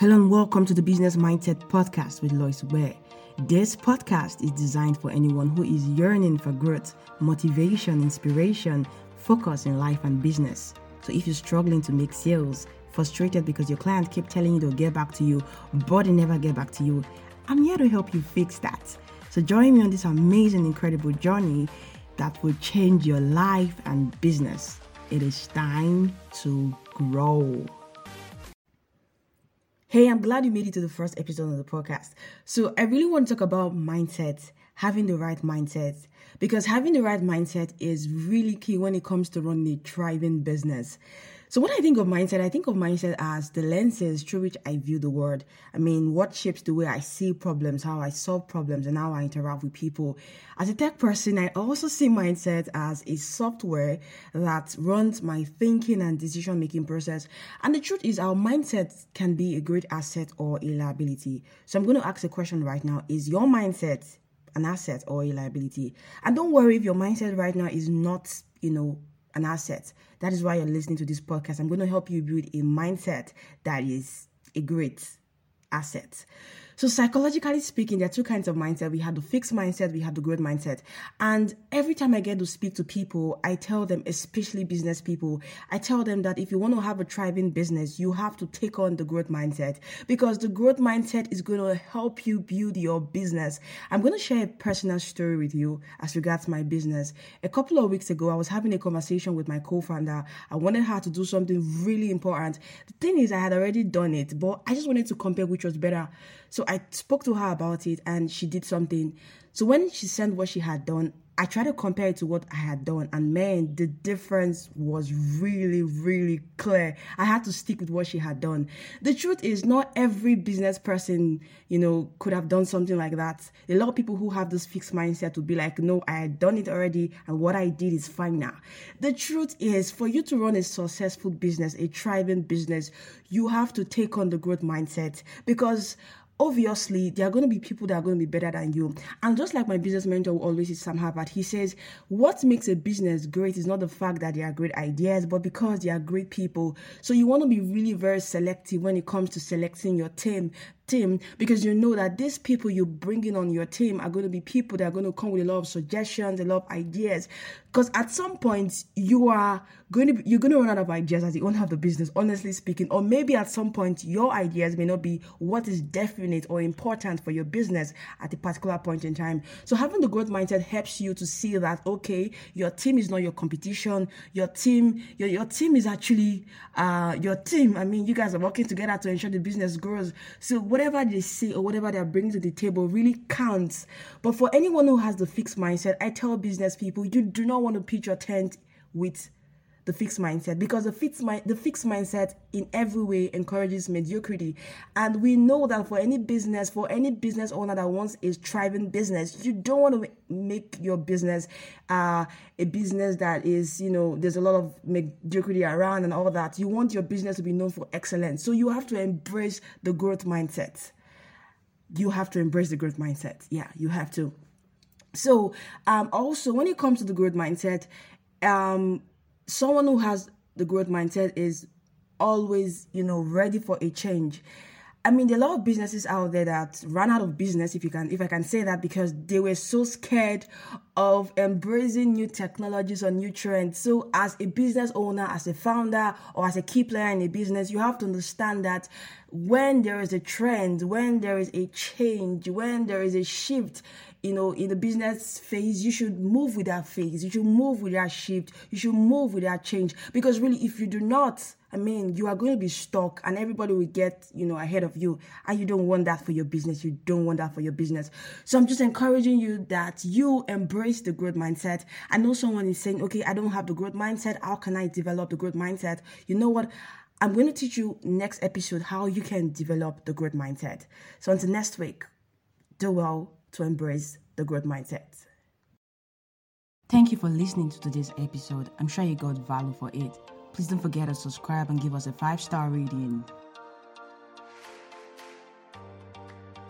Hello and welcome to the Business Mindset Podcast with Lois Ware. This podcast is designed for anyone who is yearning for growth, motivation, inspiration, focus in life and business. So if you're struggling to make sales, frustrated because your client keep telling you they'll get back to you, but they never get back to you, I'm here to help you fix that. So join me on this amazing, incredible journey that will change your life and business. It is time to grow. Hey, I'm glad you made it to the first episode of the podcast. So, I really want to talk about mindset, having the right mindset, because having the right mindset is really key when it comes to running a thriving business. So when I think of mindset, I think of mindset as the lenses through which I view the world. I mean, what shapes the way I see problems, how I solve problems, and how I interact with people. As a tech person, I also see mindset as a software that runs my thinking and decision making process. And the truth is, our mindset can be a great asset or a liability. So I'm going to ask a question right now Is your mindset an asset or a liability? And don't worry if your mindset right now is not, you know, an asset. That is why you're listening to this podcast. I'm going to help you build a mindset that is a great asset. So, psychologically speaking, there are two kinds of mindset. We have the fixed mindset, we have the growth mindset. And every time I get to speak to people, I tell them, especially business people, I tell them that if you want to have a thriving business, you have to take on the growth mindset because the growth mindset is going to help you build your business. I'm going to share a personal story with you as regards my business. A couple of weeks ago, I was having a conversation with my co founder. I wanted her to do something really important. The thing is, I had already done it, but I just wanted to compare which was better. So I spoke to her about it and she did something. So when she sent what she had done, I tried to compare it to what I had done, and man, the difference was really, really clear. I had to stick with what she had done. The truth is, not every business person, you know, could have done something like that. A lot of people who have this fixed mindset would be like, no, I had done it already, and what I did is fine now. The truth is, for you to run a successful business, a thriving business, you have to take on the growth mindset because obviously there are going to be people that are going to be better than you. And just like my business mentor will always says, Sam Harvard, he says, what makes a business great is not the fact that they are great ideas, but because they are great people. So you want to be really very selective when it comes to selecting your team team because you know that these people you bring in on your team are going to be people that are going to come with a lot of suggestions, a lot of ideas. Because at some point you are going to be, you're going to run out of ideas as the owner of the business, honestly speaking, or maybe at some point your ideas may not be what is definite or important for your business at a particular point in time. So having the growth mindset helps you to see that okay, your team is not your competition. Your team, your your team is actually uh your team. I mean, you guys are working together to ensure the business grows. So what whatever they say or whatever they're bringing to the table really counts. But for anyone who has the fixed mindset, I tell business people you do not want to pitch your tent with the fixed mindset because the fixed mind the fixed mindset in every way encourages mediocrity. And we know that for any business for any business owner that wants a thriving business you don't want to make your business uh, a business that is you know there's a lot of mediocrity around and all that. You want your business to be known for excellence. So you have to embrace the growth mindset. You have to embrace the growth mindset. Yeah you have to. So um also when it comes to the growth mindset um someone who has the growth mindset is always, you know, ready for a change. I mean, there are a lot of businesses out there that ran out of business, if you can, if I can say that, because they were so scared of embracing new technologies or new trends. So, as a business owner, as a founder, or as a key player in a business, you have to understand that when there is a trend, when there is a change, when there is a shift, you know, in the business phase, you should move with that phase. You should move with that shift. You should move with that change. Because really, if you do not, I mean, you are going to be stuck and everybody will get, you know, ahead of you. And you don't want that for your business. You don't want that for your business. So I'm just encouraging you that you embrace the growth mindset. I know someone is saying, okay, I don't have the growth mindset. How can I develop the growth mindset? You know what? I'm going to teach you next episode how you can develop the growth mindset. So until next week, do well to embrace the growth mindset. Thank you for listening to today's episode. I'm sure you got value for it. Please don't forget to subscribe and give us a five star rating.